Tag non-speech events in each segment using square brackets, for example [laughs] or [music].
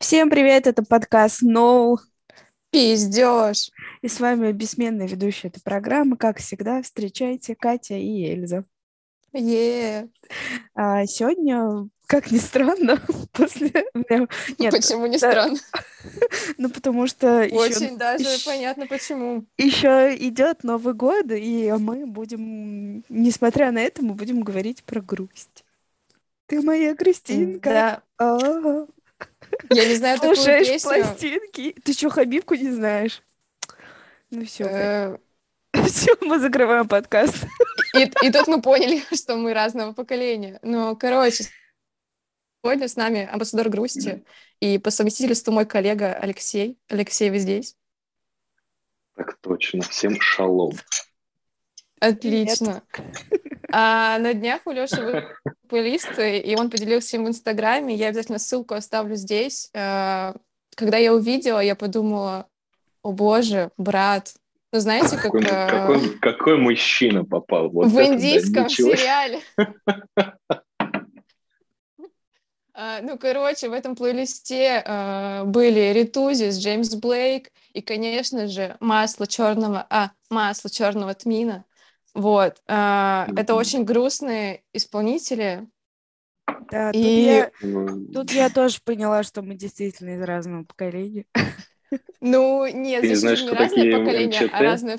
Всем привет, это подкаст «Ноу». Пиздешь. И с вами бессменная ведущая этой программы, как всегда, встречайте Катя и Эльза. Е. А сегодня, как ни странно, [laughs] после... Нет, Почему не странно? [laughs] Ну, потому что... Очень даже понятно, почему. Еще идет Новый год, и мы будем, несмотря на это, мы будем говорить про грусть. Ты моя грустинка. Да. Я не знаю такую песню. пластинки. Ты что, Хабибку не знаешь? Ну все. Э. [laughs] Все, мы закрываем подкаст. И, и тут мы поняли, [laughs] что мы разного поколения. Но, короче, сегодня с нами амбассадор грусти и по совместительству мой коллега Алексей. Алексей, вы здесь? Так точно. Всем шалом. Отлично. А на днях у Лёши был [laughs] плейлист, и он поделился им в Инстаграме. Я обязательно ссылку оставлю здесь. А, когда я увидела, я подумала, о боже, брат, ну, знаете, как... Какой, э... какой, какой мужчина попал? Вот в индийском да, сериале. Uh, [laughs] ну, короче, в этом плейлисте были Ритузис, Джеймс Блейк и, конечно же, масло черного, а, масло черного тмина. Вот. Uh, mm-hmm. Это очень грустные исполнители. Да, и... тут, я, тут я тоже поняла, что мы действительно из разного поколения. [laughs] Ну, нет, Ты не знаешь, не разные поколения, МЧТ? а разные...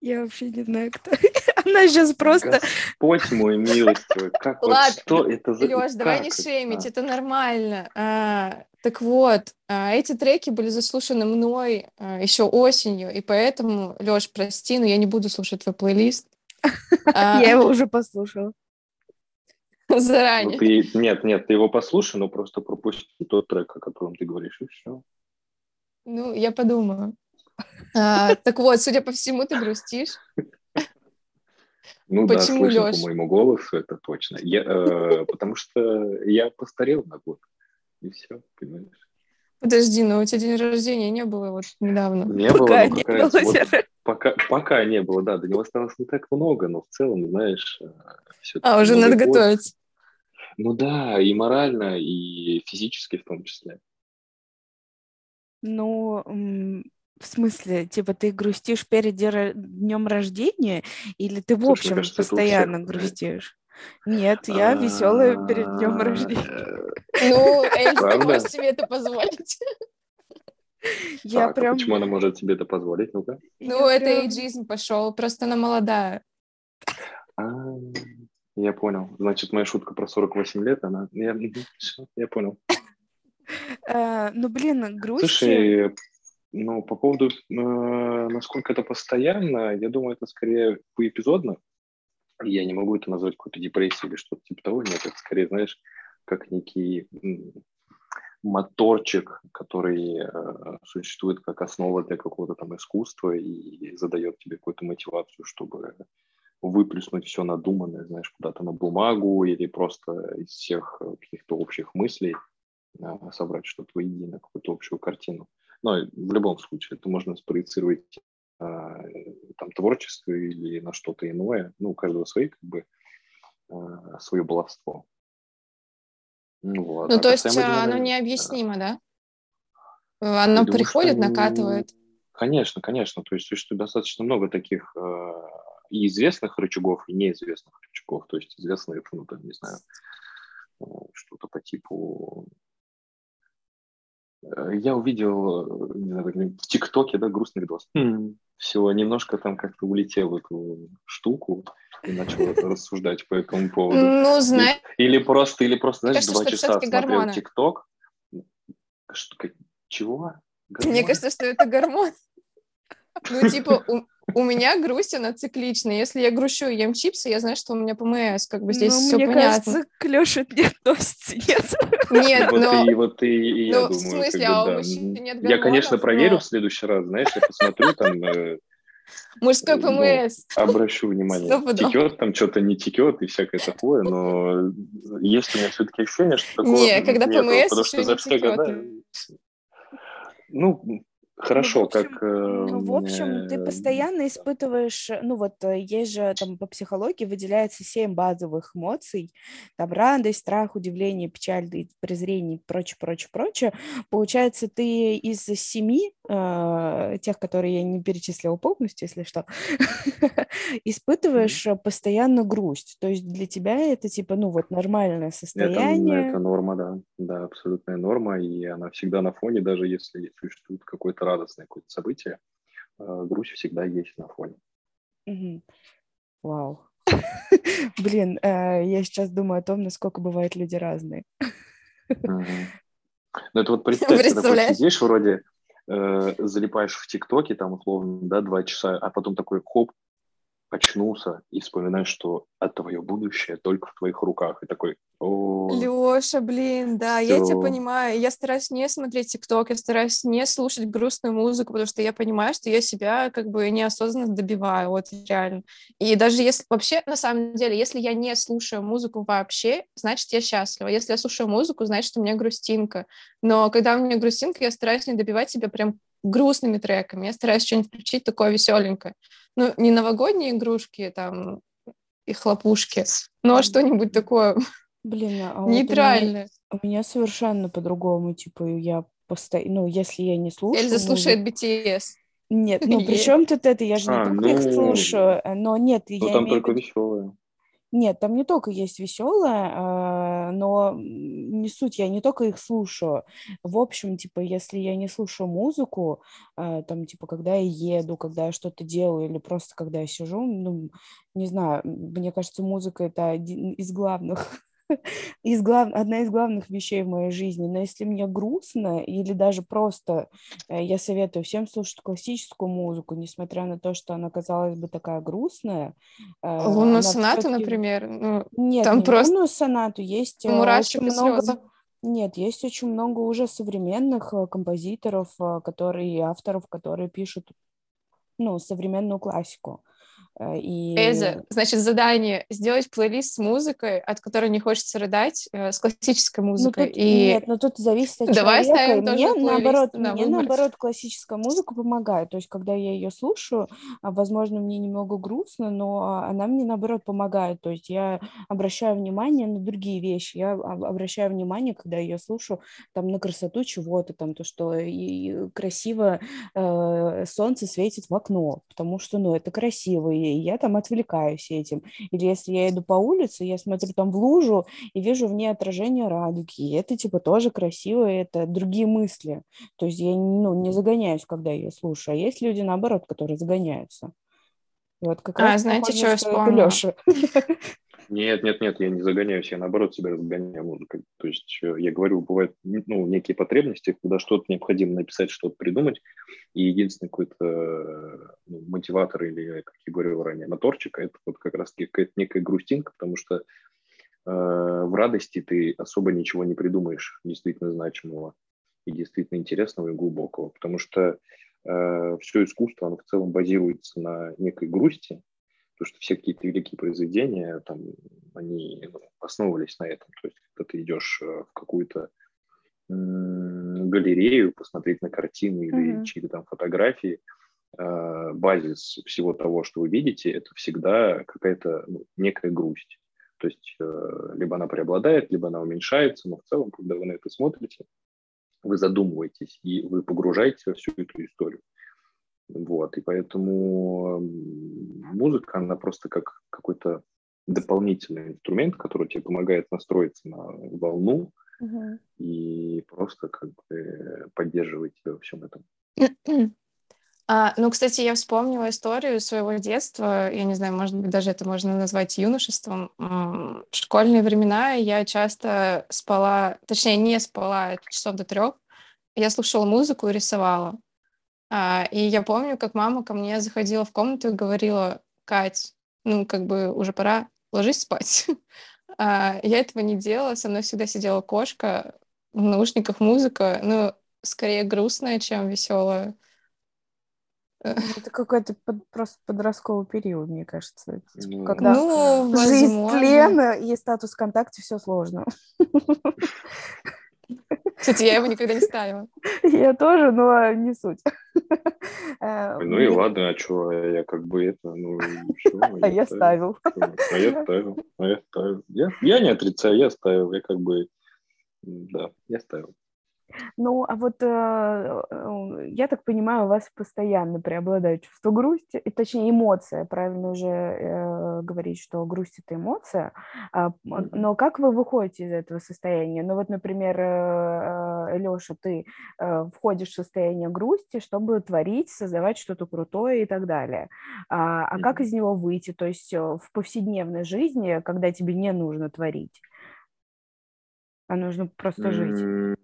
Я вообще не знаю, кто. [laughs] Она сейчас просто... Господь мой милостивый, как Ладно, вот что это за... Лёш, давай не шеймить, это нормально. А, так вот, а, эти треки были заслушаны мной а, еще осенью, и поэтому, Лёш, прости, но я не буду слушать твой плейлист. Я его уже послушала. Заранее. Ну, нет, нет, ты его послушай, но просто пропусти тот трек, о котором ты говоришь, и все. Ну, я подумаю. А, так вот, судя по всему, ты грустишь. Ну Почему, да, слышно по моему голосу, это точно. Я, э, потому что я постарел на год. И все, понимаешь? Подожди, но у тебя день рождения не было вот недавно. Не пока было, не было. Вот, пока, пока не было, да, до него осталось не так много, но в целом, знаешь... Э, а, уже надо год. готовиться. Ну да, и морально, и физически в том числе. Ну, в смысле, типа ты грустишь перед днем рождения, или ты в Слушай, общем кажется, постоянно грустишь? Нет, я веселая перед днем рождения. Ну, [laughs] Эльза, ты можешь себе это позволить? Я так, а прям... почему она может себе это позволить? Ну-ка. Ну, это прям... эйджизм пошел, просто она молодая. А, я понял. Значит, моя шутка про 48 лет, она... Я, [laughs] я понял. Э, ну, блин, грусть... Слушай, ну, по поводу, э, насколько это постоянно, я думаю, это скорее поэпизодно. Я не могу это назвать какой-то депрессией или что-то типа того. Нет, это скорее, знаешь, как некий моторчик, который э, существует как основа для какого-то там искусства и задает тебе какую-то мотивацию, чтобы выплеснуть все надуманное, знаешь, куда-то на бумагу или просто из всех каких-то общих мыслей а, собрать что-то воедино, какую-то общую картину. Но в любом случае это можно спроецировать там творчество или на что-то иное. Ну, у каждого свои, как бы, а, свое баловство. Ну, вот. ну а то есть оно необъяснимо, да? Оно думаю, приходит, что... накатывает? Конечно, конечно. То есть существует достаточно много таких и известных рычагов, и неизвестных рычагов. То есть известные, ну, там, не знаю, что-то по типу Э, я увидел, э, не знаю, в ТикТоке, да, грустный видос. Mm. Все, немножко там как-то улетел в эту штуку и начал рассуждать по этому поводу. Ну, знаешь... Или просто, или просто, знаешь, два часа смотрел ТикТок. Чего? Мне кажется, что это гормон. Ну, типа, у меня грусть, она цикличная. Если я грущу и ем чипсы, я знаю, что у меня ПМС. Как бы здесь ну, все мне понятно. кажется, к Лёше не относится, нет? Нет, вот но... И, вот и, и я ну, думаю, в смысле, а да. нет гормонов, Я, конечно, проверю но... в следующий раз, знаешь, я посмотрю там... Э, Мужской э, ПМС. Ну, обращу внимание. Текет там, что-то не текет и всякое такое, но есть у меня все-таки ощущение, что такого Не, когда ПМС еще не текет. Ну, Хорошо, ну, общем, как... Ну, в общем, ты постоянно испытываешь, ну вот э, есть же там по психологии выделяется семь базовых эмоций, там радость, страх, удивление, печаль, презрение, прочее, прочее, прочее. Получается, ты из семи, э, тех, которые я не перечислила полностью, если что, [laughs] испытываешь mm-hmm. постоянно грусть. То есть для тебя это типа, ну вот нормальное состояние. Это, это норма, да, да, абсолютная норма, и она всегда на фоне, даже если существует какой-то радостное какое-то событие, э, грусть всегда есть на фоне. Вау. [laughs] Блин, э, я сейчас думаю о том, насколько бывают люди разные. Ну, это вот [laughs] представь, ты такой сидишь вроде, э, залипаешь в ТикТоке, там, условно, да, два часа, а потом такой, хоп, очнулся и вспоминаешь, что а твое будущее только в твоих руках. И такой, о. Леша, блин, да, всё. я тебя понимаю. Я стараюсь не смотреть ТикТок, я стараюсь не слушать грустную музыку, потому что я понимаю, что я себя как бы неосознанно добиваю, вот реально. И даже если вообще, на самом деле, если я не слушаю музыку вообще, значит, я счастлива. Если я слушаю музыку, значит, у меня грустинка. Но когда у меня грустинка, я стараюсь не добивать себя прям грустными треками. Я стараюсь что-нибудь включить такое веселенькое. Ну, не новогодние игрушки там и хлопушки, но что-нибудь такое Блин, а нейтральное. У, меня, у меня совершенно по-другому. Типа, я постоянно... Ну, если я не слушаю... Эльза слушает BTS. Нет, ну при чем тут это? Я же не а, только ну... их слушаю, но нет, ну, я там имею только веселые. Нет, там не только есть веселое, а, но не суть, я не только их слушаю. В общем, типа, если я не слушаю музыку, а, там, типа, когда я еду, когда я что-то делаю, или просто когда я сижу, ну, не знаю, мне кажется, музыка — это один из главных [laughs] [laughs] из глав... одна из главных вещей в моей жизни. Но если мне грустно или даже просто, э, я советую всем слушать классическую музыку, несмотря на то, что она, казалось бы, такая грустная. Э, лунную сонату, например? Ну, Нет, там не просто... лунную сонату, есть э, Мурашек очень много... Слезы. Нет, есть очень много уже современных композиторов, которые, авторов, которые пишут ну, современную классику. Э, и... Эльза, значит, задание сделать плейлист с музыкой, от которой не хочется рыдать, э, с классической ну, музыкой. Ну, тут, и... Нет, но тут зависит от Давай человека. Мне, наоборот, на мне наоборот, классическая музыка помогает. То есть, когда я ее слушаю, а, возможно, мне немного грустно, но она мне, наоборот, помогает. То есть, я обращаю внимание на другие вещи. Я обращаю внимание, когда я слушаю, там, на красоту чего-то, там, то, что и красиво э, солнце светит в окно, потому что, ну, это красиво, и я там отвлекаюсь этим. Или если я иду по улице, я смотрю там в лужу и вижу в ней отражение радуги, и это типа тоже красиво, это другие мысли. То есть я ну, не загоняюсь, когда я слушаю, а есть люди, наоборот, которые загоняются. И вот как а, раз знаете, что я вспомнила? [laughs] Нет, нет, нет, я не загоняюсь, я наоборот себя разгоняю музыкой. То есть э, я говорю, бывают ну, некие потребности, когда что-то необходимо написать, что-то придумать, и единственный какой-то ну, мотиватор или, как я говорил ранее, моторчик, это вот как раз какая-то некая грустинка, потому что э, в радости ты особо ничего не придумаешь действительно значимого и действительно интересного и глубокого, потому что э, все искусство, оно в целом базируется на некой грусти, потому что все какие-то великие произведения, там, они ну, основывались на этом. То есть, когда ты идешь э, в какую-то галерею, посмотреть на картины или mm-hmm. чьи-то там фотографии, э, базис всего того, что вы видите, это всегда какая-то ну, некая грусть. То есть э, либо она преобладает, либо она уменьшается, но в целом, когда вы на это смотрите, вы задумываетесь и вы погружаетесь во всю эту историю. Вот, и поэтому музыка, она просто как какой-то дополнительный инструмент, который тебе помогает настроиться на волну uh-huh. и просто как бы поддерживать тебя во всем этом. А, ну, кстати, я вспомнила историю своего детства. Я не знаю, может быть, даже это можно назвать юношеством. В школьные времена я часто спала, точнее, не спала часов до трех. Я слушала музыку и рисовала. А, и я помню, как мама ко мне заходила в комнату и говорила, Кать, ну, как бы уже пора, ложись спать. [laughs] а, я этого не делала, со мной всегда сидела кошка, в наушниках музыка, ну, скорее грустная, чем веселая. Ну, это какой-то под, просто подростковый период, мне кажется. Типа, ну, когда ну, [laughs] жизнь возможно. тлена и статус ВКонтакте, все сложно. [laughs] Кстати, я его никогда не ставила. Я тоже, но не суть. Э, ну и ладно, а что, я как бы это, ну, [laughs] А я ставил. А я ставил, а я ставил. Я не отрицаю, я ставил, я как бы, да, я ставил. Ну, а вот э, э, я так понимаю, у вас постоянно преобладает чувство грусти, и, точнее эмоция, правильно уже э, говорить, что грусть это эмоция. А, но как вы выходите из этого состояния? Ну вот, например, э, э Леша, ты э, входишь в состояние грусти, чтобы творить, создавать что-то крутое и так далее. А, а как из него выйти? То есть э, в повседневной жизни, когда тебе не нужно творить, а нужно просто жить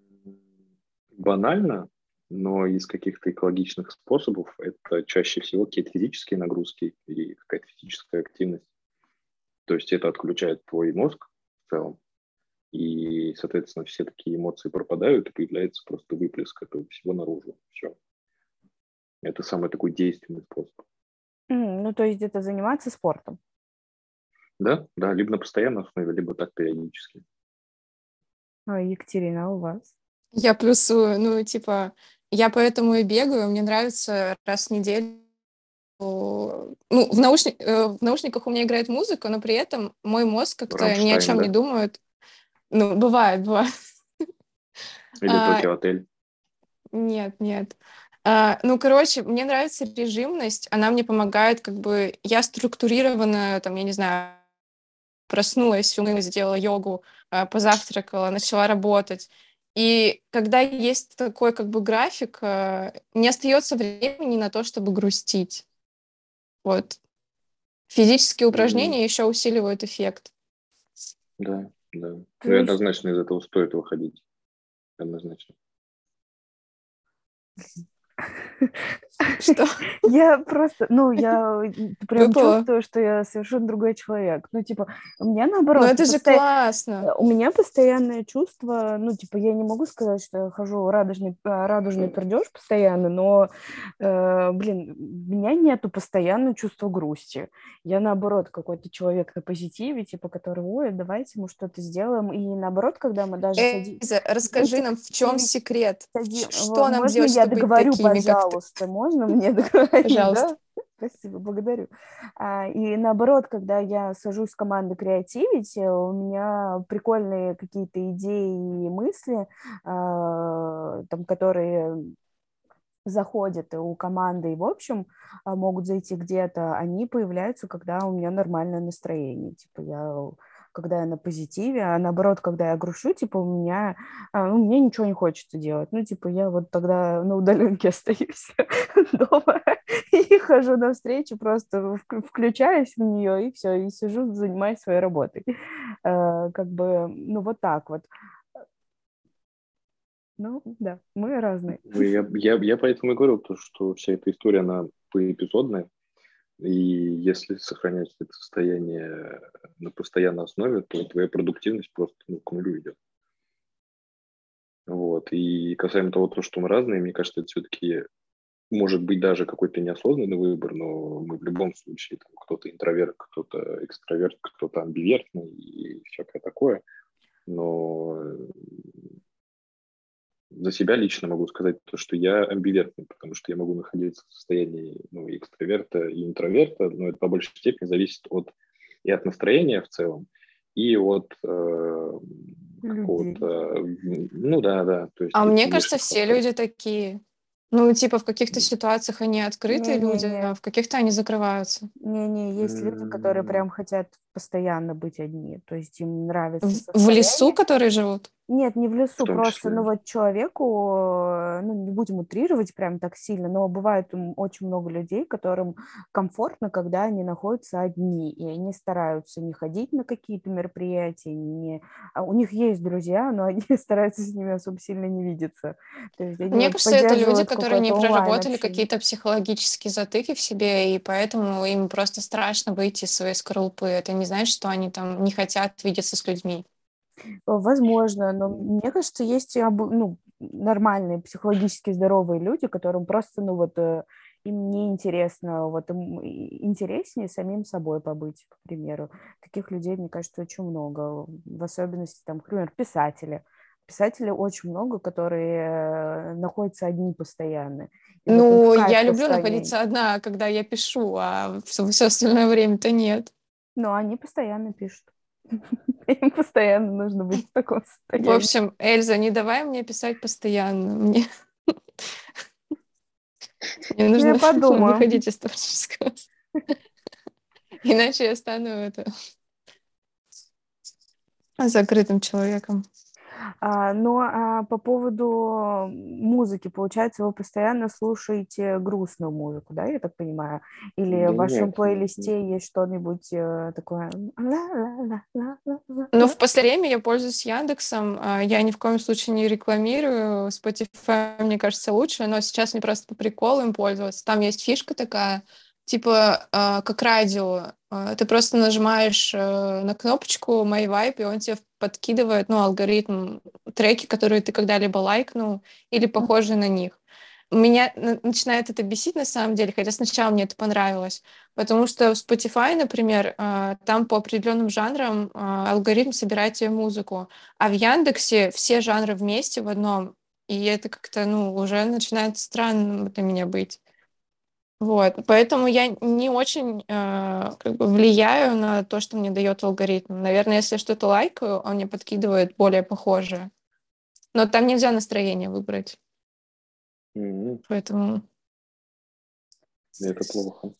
банально, но из каких-то экологичных способов это чаще всего какие-то физические нагрузки и какая-то физическая активность. То есть это отключает твой мозг в целом, и, соответственно, все такие эмоции пропадают, и появляется просто выплеск этого всего наружу. Все. Это самый такой действенный способ. Mm, ну, то есть это заниматься спортом? Да, да, либо на постоянной основе, либо так периодически. А Екатерина, а у вас? Я плюсую, ну, типа, я поэтому и бегаю, мне нравится раз в неделю ну, в, наушник, э, в наушниках у меня играет музыка, но при этом мой мозг как-то ни о чем да? не думает. Ну, бывает, бывает. [laughs] Или а, отель. Нет, нет. А, ну, короче, мне нравится режимность, она мне помогает, как бы, я структурированная, там, я не знаю, проснулась, сделала йогу, а, позавтракала, начала работать. И когда есть такой как бы график, э, не остается времени на то, чтобы грустить. Вот. Физические упражнения mm-hmm. еще усиливают эффект. Да, да. Ну, и однозначно из этого стоит выходить. Однозначно. [laughs] Что? [laughs] Я просто, ну, я прям Выпало. чувствую, что я совершенно другой человек. Ну, типа, у меня наоборот. Ну, это же посто... классно. У меня постоянное чувство, ну, типа, я не могу сказать, что я хожу радужный, а, радужный пердеж постоянно, но, э, блин, у меня нету постоянного чувства грусти. Я, наоборот, какой-то человек на позитиве, типа, который, ой, давайте мы что-то сделаем. И наоборот, когда мы даже... Эльза, расскажи нам, в чем секрет? Что нам делать, я договорю, пожалуйста, можно мне [laughs] договорить? Пожалуйста. Да? Спасибо, благодарю. А, и наоборот, когда я сажусь в команду креативити, у меня прикольные какие-то идеи и мысли, а, там, которые заходят у команды и, в общем, а, могут зайти где-то, они появляются, когда у меня нормальное настроение. Типа я когда я на позитиве, а наоборот, когда я грущу, типа, у меня, а, ну, мне ничего не хочется делать. Ну, типа, я вот тогда на удаленке [laughs] остаюсь дома [laughs] и хожу на встречу, просто включаюсь в нее и все, и сижу, занимаюсь своей работой. А, как бы, ну, вот так вот. Ну, да, мы разные. Я, я, я поэтому и говорю, то, что вся эта история, она поэпизодная, и если сохранять это состояние на постоянной основе, то твоя продуктивность просто ну, к нулю идет. Вот. И касаемо того, то, что мы разные, мне кажется, это все-таки может быть даже какой-то неосознанный выбор, но мы в любом случае, там, кто-то интроверт, кто-то экстраверт, кто-то амбивертный и всякое такое. Но за себя лично могу сказать то, что я амбивертный, потому что я могу находиться в состоянии ну, экстраверта и интроверта, но это по большей степени зависит от и от настроения в целом, и от э, какого-то, ну да, да. То есть, а мне кажется, все люди такие. Ну, типа, в каких-то ситуациях они открытые не, люди, не, не. а в каких-то они закрываются. Не-не, есть люди, которые прям хотят постоянно быть одни, то есть им нравится... В, в лесу, которые живут? Нет, не в лесу, в просто, числе. ну вот человеку, э, ну не будем утрировать прям так сильно, но бывает очень много людей, которым комфортно, когда они находятся одни, и они стараются не ходить на какие-то мероприятия, не... А у них есть друзья, но [laughs] они стараются с ними особо сильно не видеться. То есть Мне кажется, это люди, которые не проработали какие-то психологические затыки в себе, и поэтому им просто страшно выйти из своей скорлупы. Это не значит, что они там не хотят видеться с людьми. Возможно, но мне кажется, есть ну, нормальные психологически здоровые люди, которым просто, ну вот, э, им не интересно, вот им интереснее самим собой побыть, к примеру. Таких людей, мне кажется, очень много, в особенности, там, к примеру, писатели. писателей очень много, которые находятся одни постоянно. И ну, вот я люблю находиться одна, когда я пишу, а все, все остальное время-то нет. Ну, они постоянно пишут. [laughs] Им постоянно нужно быть в таком состоянии. В общем, Эльза, не давай мне писать постоянно. Мне, [laughs] мне нужно выходить из творческого. [laughs] Иначе я стану это закрытым человеком. А, но а, по поводу музыки, получается, вы постоянно слушаете грустную музыку, да, я так понимаю? Или да в вашем нет, плейлисте нет. есть что-нибудь э, такое? Ну, в последнее время я пользуюсь Яндексом. А, я ни в коем случае не рекламирую. Spotify, мне кажется, лучше, но сейчас мне просто по приколу им пользоваться. Там есть фишка такая, типа э, как радио. Э, ты просто нажимаешь э, на кнопочку My Vibe, и он тебе подкидывает, ну, алгоритм, треки, которые ты когда-либо лайкнул, или похожие на них. Меня начинает это бесить на самом деле, хотя сначала мне это понравилось, потому что в Spotify, например, э, там по определенным жанрам э, алгоритм собирает тебе музыку, а в Яндексе все жанры вместе в одном, и это как-то, ну, уже начинает странно для меня быть. Вот, поэтому я не очень э, как бы влияю на то, что мне дает алгоритм. Наверное, если что-то лайкаю, он мне подкидывает более похожее. Но там нельзя настроение выбрать. Mm-hmm. Поэтому... Это плохо.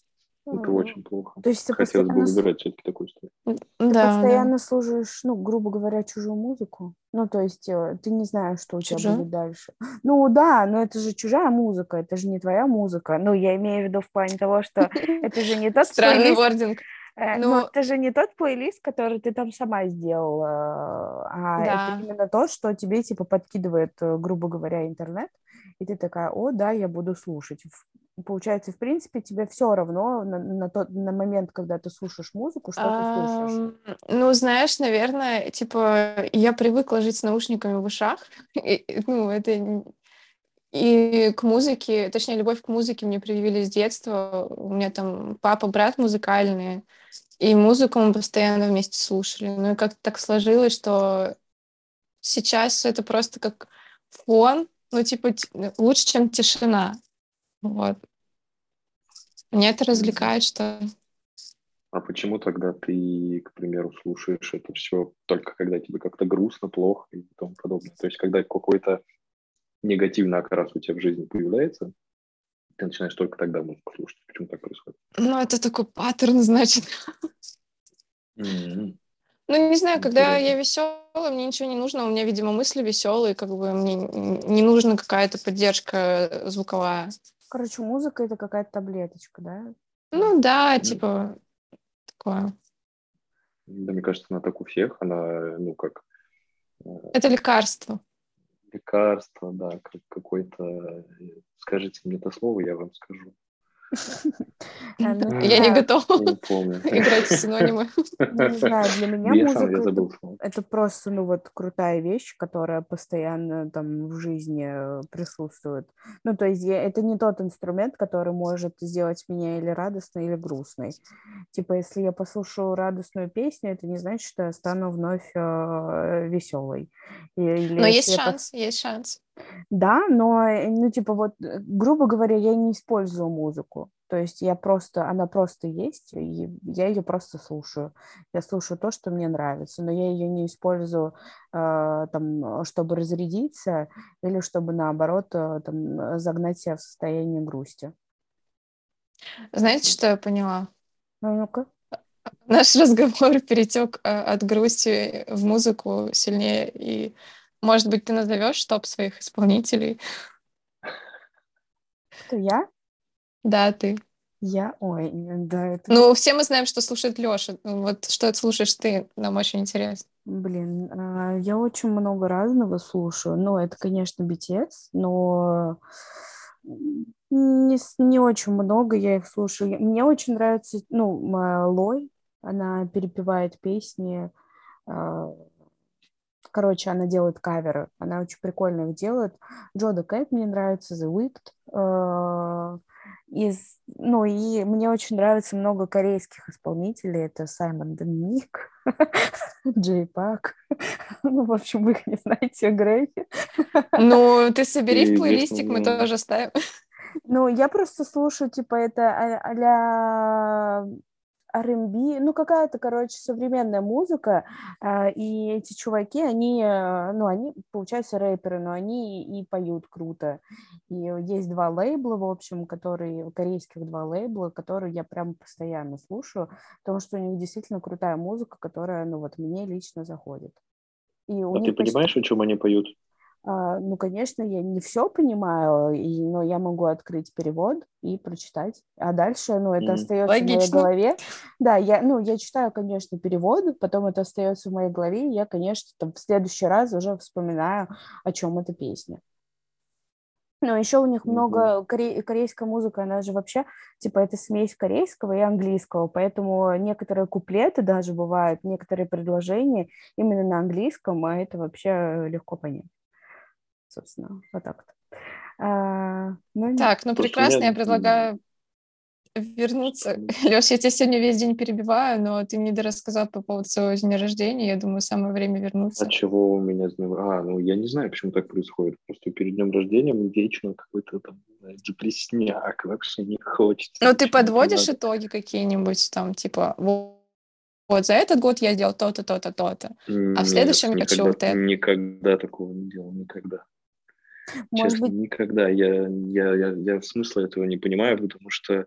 Это очень плохо. То есть ты Хотелось бы выбирать все-таки такую историю. Ты да, постоянно да. слушаешь, ну, грубо говоря, чужую музыку. Ну, то есть э, ты не знаешь, что у Чужую? тебя будет дальше. [laughs] Ну, да, но это же чужая музыка, это же не твоя музыка. Ну, я имею в виду в плане того, что [laughs] это же не тот Странный вординг. Э, но это же не тот плейлист, который ты там сама сделала, а это именно то, что тебе, типа, подкидывает, э, грубо говоря, интернет, и ты такая, о, да, я буду слушать получается, в принципе, тебе все равно на, на тот на момент, когда ты слушаешь музыку, что ты слушаешь? Ну, знаешь, наверное, типа, я привыкла жить с наушниками в ушах. [laughs] И, ну, это и к музыке, точнее, любовь к музыке мне привили с детства. У меня там папа, брат музыкальные, и музыку мы постоянно вместе слушали. Ну и как-то так сложилось, что сейчас это просто как фон, ну, типа, лучше, чем тишина. Вот. Меня это развлекает, что... А почему тогда ты, к примеру, слушаешь это все только когда тебе как-то грустно, плохо и тому подобное? То есть когда какой-то негативный окрас у тебя в жизни появляется, ты начинаешь только тогда музыку слушать. Почему так происходит? Ну, это такой паттерн, [laughs] значит. Mm-hmm. Ну, не знаю, когда я веселая, мне ничего не нужно, у меня, видимо, мысли веселые, как бы мне не нужна какая-то поддержка звуковая. Короче, музыка это какая-то таблеточка, да? Ну да, типа такое. Да, мне кажется, она так у всех, она, ну, как... Э, это лекарство. Лекарство, да, как какой-то... Скажите мне это слово, я вам скажу. А, ну, я не готова [laughs] играть в синонимы. Ну, не знаю, для меня музыка это просто, ну вот, крутая вещь, которая постоянно там в жизни э, присутствует. Ну, то есть это не тот инструмент, который может сделать меня или радостной, или грустной. Типа, если я послушаю радостную песню, это не значит, что я стану вновь э, веселой. Но есть шанс, есть шанс. Да, но, э, ну, типа, вот, э, грубо говоря, я не использую музыку. То есть я просто, она просто есть, и я ее просто слушаю. Я слушаю то, что мне нравится, но я ее не использую э, там, чтобы разрядиться или чтобы, наоборот, э, там, загнать себя в состояние грусти. Знаете, что я поняла? Ну, ну-ка. Наш разговор [laughs] перетек от грусти в музыку сильнее, и может быть, ты назовешь топ своих исполнителей? Кто я? Да, ты. Я? Ой, да, это... Ну, все мы знаем, что слушает Лёша. Вот что слушаешь ты, нам очень интересно. Блин, а, я очень много разного слушаю. Ну, это, конечно, BTS, но не, не очень много я их слушаю. Мне очень нравится, ну, Лой, она перепевает песни, а, Короче, она делает каверы, она очень прикольно их делает. Джода Кэт мне нравится, The Wicked. Э, из, ну и мне очень нравится много корейских исполнителей. Это Саймон Доминик, [laughs] Джей Пак. [laughs] Ну, в общем, вы их не знаете, Грей. Ну, ты собери в плейлистик, мы тоже ставим. Ну, я просто слушаю, типа, это а-ля R&B, ну какая-то, короче, современная музыка, э, и эти чуваки, они, э, ну, они, получается, рэперы, но они и поют круто. И есть два лейбла, в общем, которые, корейских два лейбла, которые я прям постоянно слушаю, потому что у них действительно крутая музыка, которая, ну, вот мне лично заходит. И а ты понимаешь, почти... о чем они поют? А, ну, конечно, я не все понимаю, и, но я могу открыть перевод и прочитать. А дальше, ну, это mm. остается Логично. в моей голове. Да, я, ну, я читаю, конечно, перевод, потом это остается в моей голове, и я, конечно, там в следующий раз уже вспоминаю, о чем эта песня. Но еще у них mm-hmm. много коре- корейская музыка, она же вообще, типа, это смесь корейского и английского, поэтому некоторые куплеты даже бывают, некоторые предложения именно на английском, а это вообще легко понять собственно, вот так вот. А, ну, так, ну прекрасно, я предлагаю вернуться. [laughs] Леш, я тебя сегодня весь день перебиваю, но ты мне рассказал по поводу своего дня рождения. Я думаю, самое время вернуться. А чего у меня с А, ну я не знаю, почему так происходит. Просто перед днем рождения вечно какой-то там депрессняк, вообще не хочется. Ну ты подводишь итоги какие-нибудь там, типа, вот за этот год я сделал то-то, то-то, то-то, а в следующем я хочу вот это. Никогда такого не делал, никогда. Может Честно, быть... никогда. Я, я, я, я смысла этого не понимаю, потому что,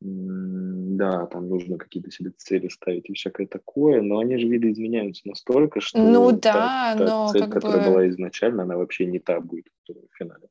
да, там нужно какие-то себе цели ставить и всякое такое, но они же видоизменяются настолько, что ну, да, та, та но цель, которая бы... была изначально, она вообще не та будет в финале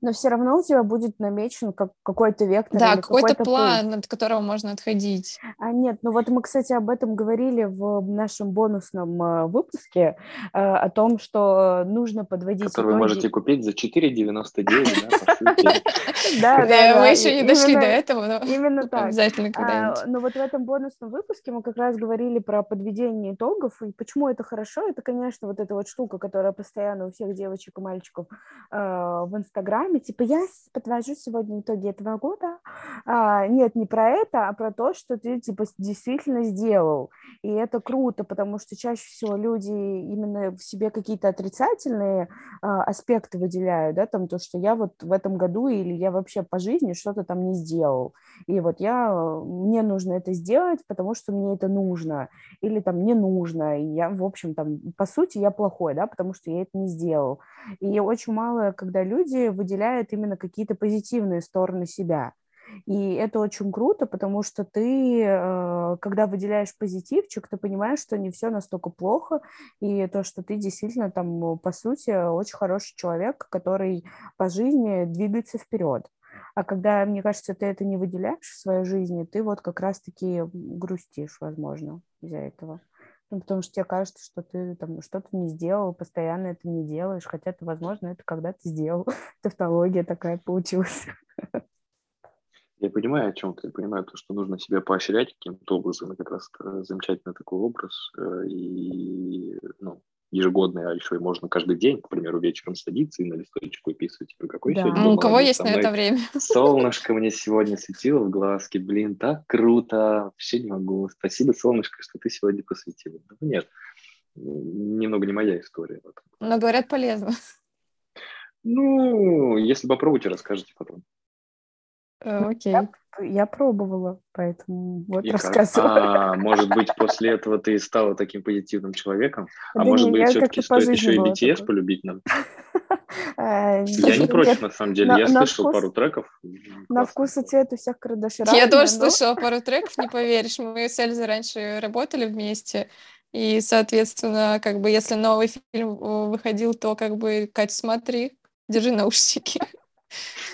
но все равно у тебя будет намечен как какой-то вектор. Да, какой-то какой план, путь. от которого можно отходить. А нет, ну вот мы, кстати, об этом говорили в нашем бонусном э, выпуске, э, о том, что нужно подводить Который итоги. вы можете купить за 4,99, [laughs] да, Да, мы еще не дошли до этого, но именно [laughs] так. Обязательно когда-нибудь. А, но вот в этом бонусном выпуске мы как раз говорили про подведение итогов, и почему это хорошо, это, конечно, вот эта вот штука, которая постоянно у всех девочек и мальчиков э, в Инстаграме, Инстаграме, типа, я подвожу сегодня итоги этого года. А, нет, не про это, а про то, что ты, типа, действительно сделал. И это круто, потому что чаще всего люди именно в себе какие-то отрицательные а, аспекты выделяют, да, там то, что я вот в этом году или я вообще по жизни что-то там не сделал. И вот я, мне нужно это сделать, потому что мне это нужно. Или там не нужно. И я, в общем, там, по сути, я плохой, да, потому что я это не сделал. И очень мало, когда люди выделяет именно какие-то позитивные стороны себя. И это очень круто, потому что ты, э, когда выделяешь позитивчик, ты понимаешь, что не все настолько плохо, и то, что ты действительно там, по сути, очень хороший человек, который по жизни двигается вперед. А когда, мне кажется, ты это не выделяешь в своей жизни, ты вот как раз-таки грустишь, возможно, из-за этого. Ну, потому что тебе кажется, что ты там что-то не сделал, постоянно это не делаешь, хотя ты, возможно, это когда-то сделал. [laughs] Тавтология такая получилась. Я понимаю, о чем ты. Я понимаю то, что нужно себя поощрять каким-то образом. И как раз замечательный такой образ. Э, и ну, ежегодный, а еще и можно каждый день, к примеру, вечером садиться и на листочек выписывать, типа, какой да. сегодня Ну, у кого есть на это время? [laughs] Солнышко мне сегодня светило в глазки, блин, так круто, вообще не могу. Спасибо, солнышко, что ты сегодня посветила. Ну, нет, немного не моя история. Но говорят, полезно. Ну, если попробуйте, расскажите потом. Э, окей. Я, я пробовала, поэтому вот рассказываю. А, может быть, после этого ты стала таким позитивным человеком? А да может не, быть, все-таки стоит еще и BTS такой. полюбить нам? [laughs] Э, я не против, на самом деле. Я слышал пару треков. На вкус и цвет у всех Кардаширан. Я тоже слышала пару треков, не поверишь. Мы с Эльзой раньше работали вместе. И, соответственно, как бы, если новый фильм выходил, то как бы, Кать, смотри, держи наушники. [laughs]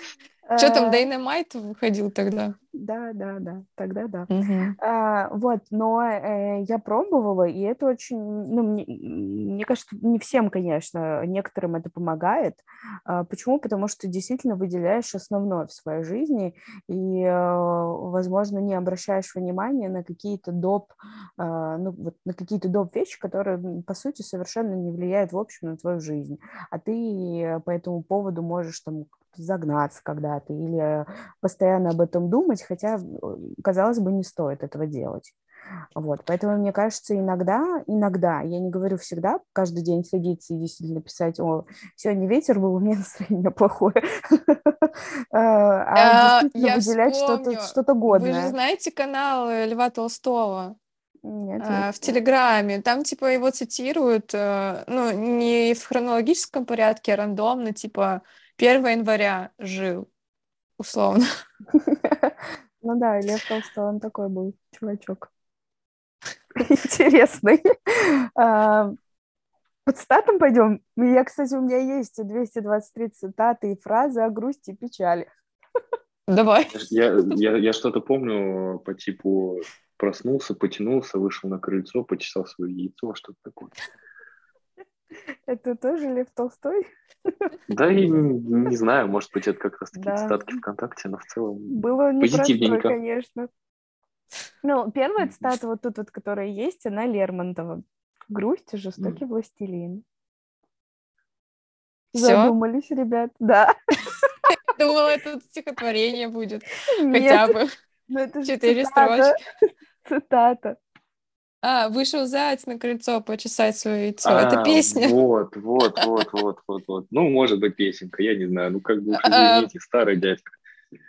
Что там, Дайнамайт выходил тогда? Да, да, да, тогда да. Угу. А, вот, но э, я пробовала, и это очень, ну, мне, мне кажется, не всем, конечно, некоторым это помогает. А, почему? Потому что действительно выделяешь основное в своей жизни, и, э, возможно, не обращаешь внимания на какие-то доп, э, ну, вот на какие-то доп вещи, которые, по сути, совершенно не влияют в общем на твою жизнь. А ты по этому поводу можешь там загнаться когда-то или постоянно об этом думать, хотя, казалось бы, не стоит этого делать. Вот, поэтому, мне кажется, иногда, иногда, я не говорю всегда, каждый день садиться и действительно писать, о, сегодня ветер был, у меня [laughs] настроение плохое, [laughs] а, а действительно выделять что-то годное. Вы же знаете канал Льва Толстого? Нет, а, в Телеграме. Там, типа, его цитируют, э, ну, не в хронологическом порядке, а рандомно, типа, 1 января жил, условно. [laughs] Ну да, Лев Толстой, он такой был чувачок. [laughs] Интересный. А, Под статом пойдем. Я, кстати, у меня есть 223 цитаты и фразы о грусти и печали. Давай. Я, я, я что-то помню по типу проснулся, потянулся, вышел на крыльцо, почесал свое яйцо, что-то такое. Это тоже Лев Толстой? Да, и не знаю, может быть, это как раз такие да. цитатки ВКонтакте, но в целом Было позитивненько. конечно. Ну, первая цитата вот тут вот, которая есть, она Лермонтова. Грусть, жестокий властелин. Все? Задумались, ребят, да. Думала, это стихотворение будет. Хотя бы. Ну, Четыре строчки. Цитата. А, вышел заяц на крыльцо почесать свое яйцо. А, это песня. Вот, вот, вот, вот, вот, вот. Ну, может быть, песенка, я не знаю. Ну, как бы уж а, извините, старый дядька.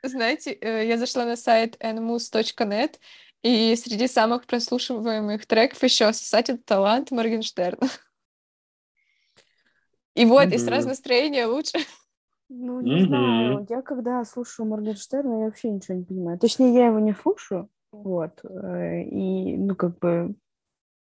Знаете, э, я зашла на сайт nmus.net, и среди самых прослушиваемых треков еще «Сосатель талант» Моргенштерна. И вот, mm-hmm. и сразу настроение лучше. Ну, не mm-hmm. знаю, я когда слушаю Моргенштерна, я вообще ничего не понимаю. Точнее, я его не слушаю, вот. Э, и, ну, как бы,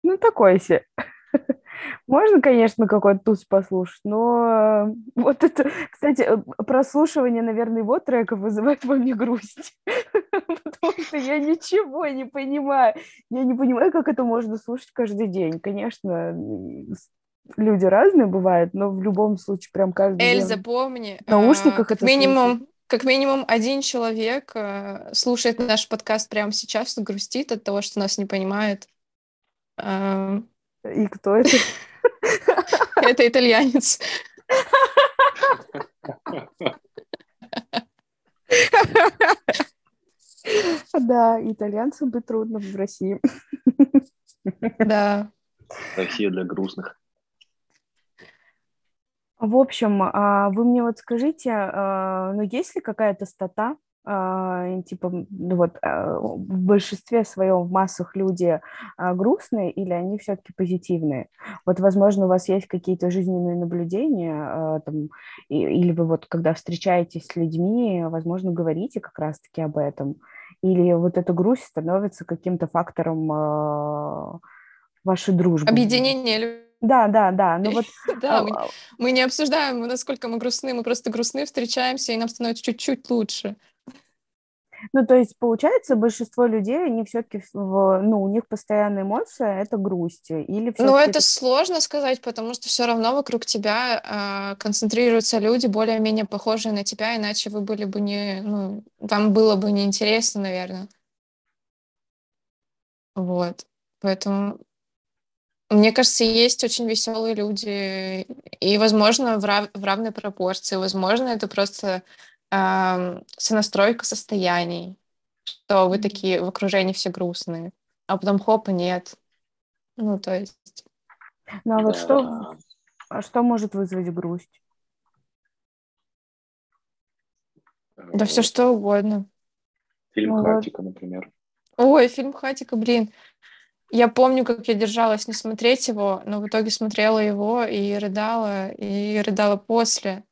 ну, такое себе. [laughs] Можно, конечно, какой-то туз послушать, но [laughs] вот это, кстати, э, прослушивание, наверное, его треков вызывает во мне грусть, [laughs] потому что я ничего не понимаю. Я не понимаю, как это можно слушать каждый день. Конечно, люди разные бывают, но в любом случае прям каждый Эльза, день. помни, в наушниках э, это минимум как минимум один человек э, слушает наш подкаст прямо сейчас и грустит от того, что нас не понимает. Э, и кто это? [laughs] Это итальянец. Да, итальянцам бы трудно в России. Да. Россия для грустных. В общем, а, вы мне вот скажите, а, ну есть ли какая-то стата, а, типа, ну вот в большинстве своем в массах люди грустные или они все-таки позитивные? Вот, возможно, у вас есть какие-то жизненные наблюдения, там, или вы вот, когда встречаетесь с людьми, возможно, говорите как раз-таки об этом, или вот эта грусть становится каким-то фактором вашей дружбы? Объединение да, да, да. Ну вот, [laughs] да, мы, мы не обсуждаем, насколько мы грустны, мы просто грустны, встречаемся, и нам становится чуть-чуть лучше. Ну, то есть, получается, большинство людей, они все-таки, ну, у них постоянная эмоция – это грусть. Или ну, это сложно сказать, потому что все равно вокруг тебя э, концентрируются люди, более-менее похожие на тебя, иначе вы были бы не, ну, вам было бы неинтересно, наверное. Вот. Поэтому мне кажется, есть очень веселые люди, и, возможно, в, рав- в равной пропорции. Возможно, это просто э, сонастройка состояний, что вы такие в окружении все грустные, а потом хопа нет. Ну, то есть. Ну, а вот что, а что может вызвать грусть? Да все что угодно. Фильм ну, Хатика, например. Ой, фильм Хатика, блин. Я помню, как я держалась не смотреть его, но в итоге смотрела его и рыдала, и рыдала после.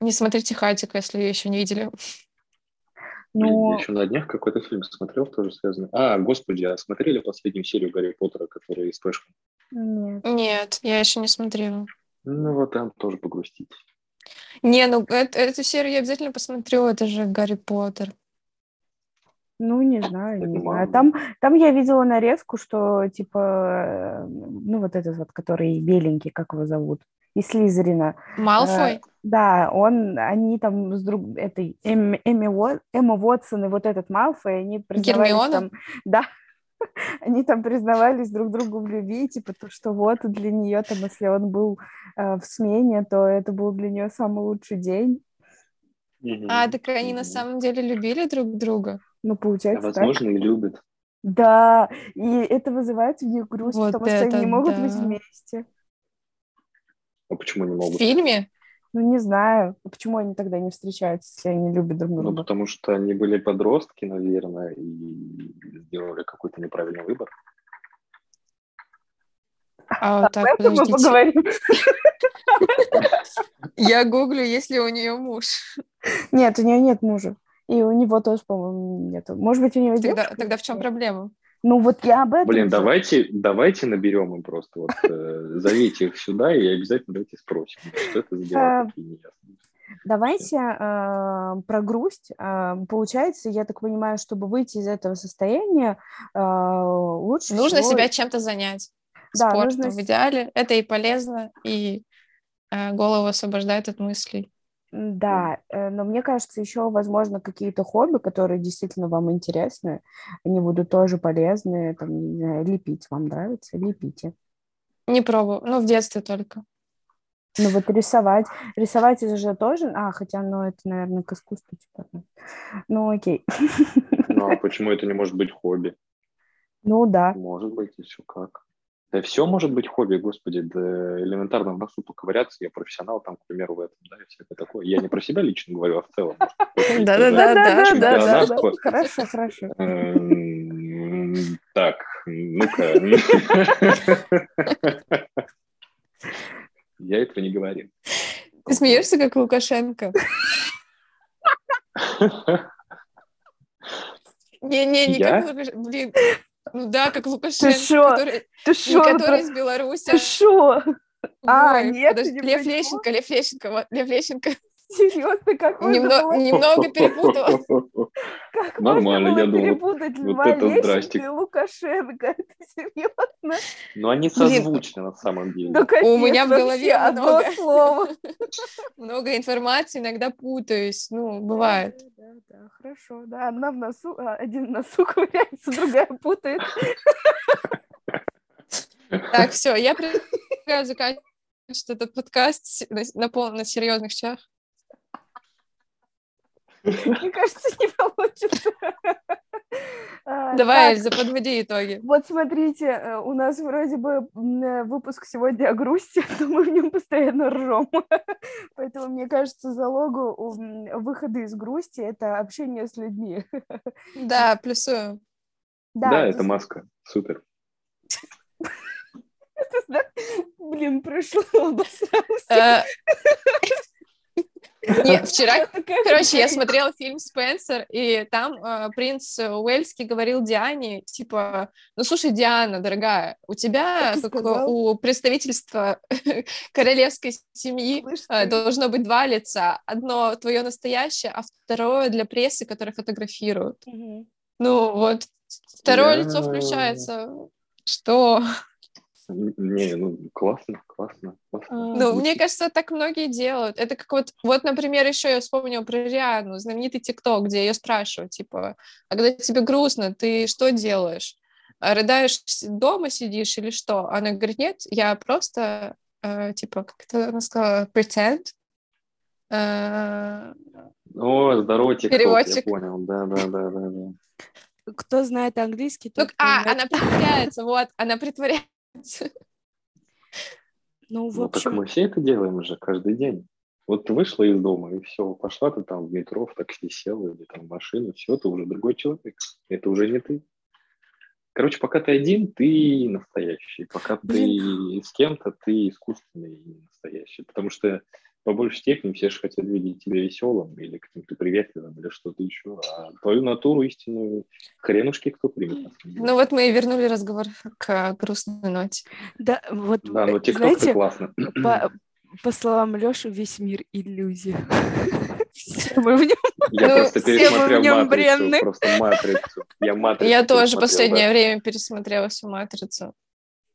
Не смотрите «Хатика», если еще не видели. Ну... Я еще на днях какой-то фильм смотрел, тоже связанный. А, господи, а смотрели последнюю серию Гарри Поттера, которая из Флэшка? Нет. Нет, я еще не смотрела. Ну вот там тоже погрустить. Не, ну это, эту серию я обязательно посмотрю, это же Гарри Поттер. Ну, не знаю, не знаю. Там, там я видела нарезку, что, типа, ну, вот этот вот, который беленький, как его зовут, из Слизерина. Малфой? Э, да, он, они там с друг... этой Эми, Эми Эмма Уотсон и вот этот Малфой, они признавались Гермиона? там... [laughs] Да, [laughs] они там признавались друг другу в любви, типа, то, что вот для нее, там, если он был э, в смене, то это был для нее самый лучший день. А, так они на самом деле любили друг друга? Ну, получается, а, возможно, так. и любят. Да, и это вызывает в них грусть, вот потому это, что они не могут да. быть вместе. А почему не могут? В фильме? Ну, не знаю. А почему они тогда не встречаются, если они любят друг друга? Ну, потому что они были подростки, наверное, и сделали какой-то неправильный выбор. А вот так, подождите. мы поговорим. Я гуглю, есть ли у нее муж. Нет, у нее нет мужа. И у него тоже, по-моему, нет. Может быть, у него тогда, Тогда в чем проблема? Ну вот я об этом. Блин, давайте, давайте наберем им просто вот э, зовите их сюда и обязательно давайте спросим, что это за дела такие неясные. Давайте э, про грусть. Э, получается, я так понимаю, чтобы выйти из этого состояния, э, лучше нужно всего... себя чем-то занять. Да, Спортом нужно... в идеале. Это и полезно, и э, голову освобождает от мыслей. Да, э, но мне кажется, еще, возможно, какие-то хобби, которые действительно вам интересны, они будут тоже полезны, там, не знаю, лепить вам нравится, лепите. Не пробую, ну, в детстве только. Ну, вот рисовать, рисовать это же тоже, а, хотя, ну, это, наверное, к искусству, типа, ну, окей. Ну, а [laughs] почему это не может быть хобби? Ну, да. Может быть, еще как. Да все может быть хобби, господи, да элементарно в носу поковыряться, я профессионал там, к примеру, в этом, да, и всякое такое. Я не про себя лично говорю, а в целом. [laughs] Да-да-да, хорошо, хорошо. Эм, так, ну-ка. [laughs] Я этого не говорил. Ты смеешься, как Лукашенко? [laughs] Не-не, не как Лукашенко. Блин, ну да, как Лукашенко, Ты шо? который, Ты шо? который из Беларуси. Ты шо? А, Ой, нет, подожди, Лев Лещенко, Лев Лещенко, вот, Лев Лещенко. Серьезно, как Немного, немного перепутала. Как Нормально, можно было я перепутать думал, Льва вот Лещенко и Лукашенко? [laughs] Это серьезно? Ну, они созвучны на самом деле. Да, конечно, У меня в голове много, [laughs] слово. [laughs] много информации, иногда путаюсь. Ну, бывает. Да, да, да, хорошо. Да, одна в носу, а, один в носу ковыряется, другая путает. Так, все, я предлагаю заканчивать этот подкаст на, на, на серьезных щах. [laughs] Мне кажется, не получится. [laughs] А, Давай, Эльза, подводи итоги. Вот смотрите, э, у нас вроде бы э, выпуск сегодня о грусти, [laughs] но мы в нем постоянно ржем. Поэтому, мне кажется, залогу выхода из грусти — это общение с людьми. Да, плюсую. Да, да это маска. Супер. Блин, прошло, обосрался. Нет, вчера, [laughs] короче, я смотрела фильм «Спенсер», и там э, принц Уэльский говорил Диане, типа, ну, слушай, Диана, дорогая, у тебя, как у представительства [laughs] королевской семьи, э, должно быть два лица. Одно твое настоящее, а второе для прессы, которое фотографируют. Угу. Ну, вот, второе я... лицо включается. Что? Не, ну классно, классно. классно. Ну, мне кажется, так многие делают. Это как вот, вот, например, еще я вспомнила про Риану, знаменитый ТикТок, где ее спрашивают, типа, а когда тебе грустно, ты что делаешь? А рыдаешь дома сидишь или что? Она говорит, нет, я просто, э, типа, как это она сказала, pretend. Э, О, здорово, ТикТок, Переводчик. я понял, да-да-да. да. Кто знает английский, ну, А, она притворяется, вот, она притворяется ну, в общем... Ну, так мы все это делаем уже каждый день. Вот ты вышла из дома, и все, пошла ты там в метро, в такси села, или там в машину, все, ты уже другой человек. Это уже не ты. Короче, пока ты один, ты настоящий. Пока Блин. ты с кем-то, ты искусственный и настоящий. Потому что по большей степени все же хотят видеть тебя веселым или каким-то приветливым или что-то еще. А твою натуру истинную хренушки кто примет. Ну вот мы и вернули разговор к грустной ноте. Да, вот, да, но TikTok знаете, классно. По, По словам Лёши, весь мир иллюзия. [laughs] Все мы в нем. [laughs] Я Ну, просто все мы в пересмотрел нем матрицу, бренны. просто матрицу. Я матрицу Я тоже пересмотрел, последнее да. время пересмотрела всю «Матрицу».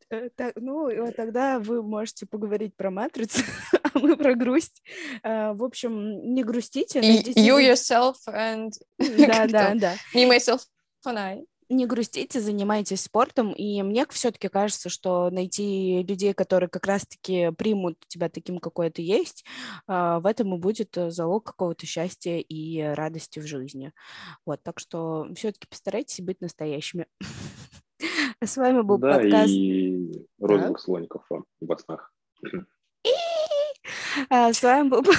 Э, так, ну, тогда вы можете поговорить про матрицу, [laughs] а мы про грусть. А, В общем, не грустите. Найдите You, Yourself and [laughs] Да, да, да. Me, Myself and I. Не грустите, занимайтесь спортом. И мне все-таки кажется, что найти людей, которые как раз-таки примут тебя таким, какой ты есть, а, в этом и будет э, залог какого-то счастья и радости в жизни. Вот, так что все-таки постарайтесь быть настоящими. [laughs] [laughs] С вами был Да, подкаст. и розовых слоников вам во снах. [laughs] А, С вами был... [laughs]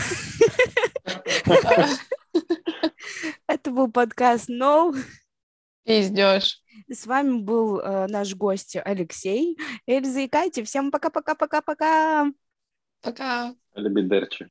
Это был подкаст No. Пиздешь. С вами был э, наш гость Алексей, Эльза и Катя. Всем пока-пока-пока-пока. Пока. Лебедерчи.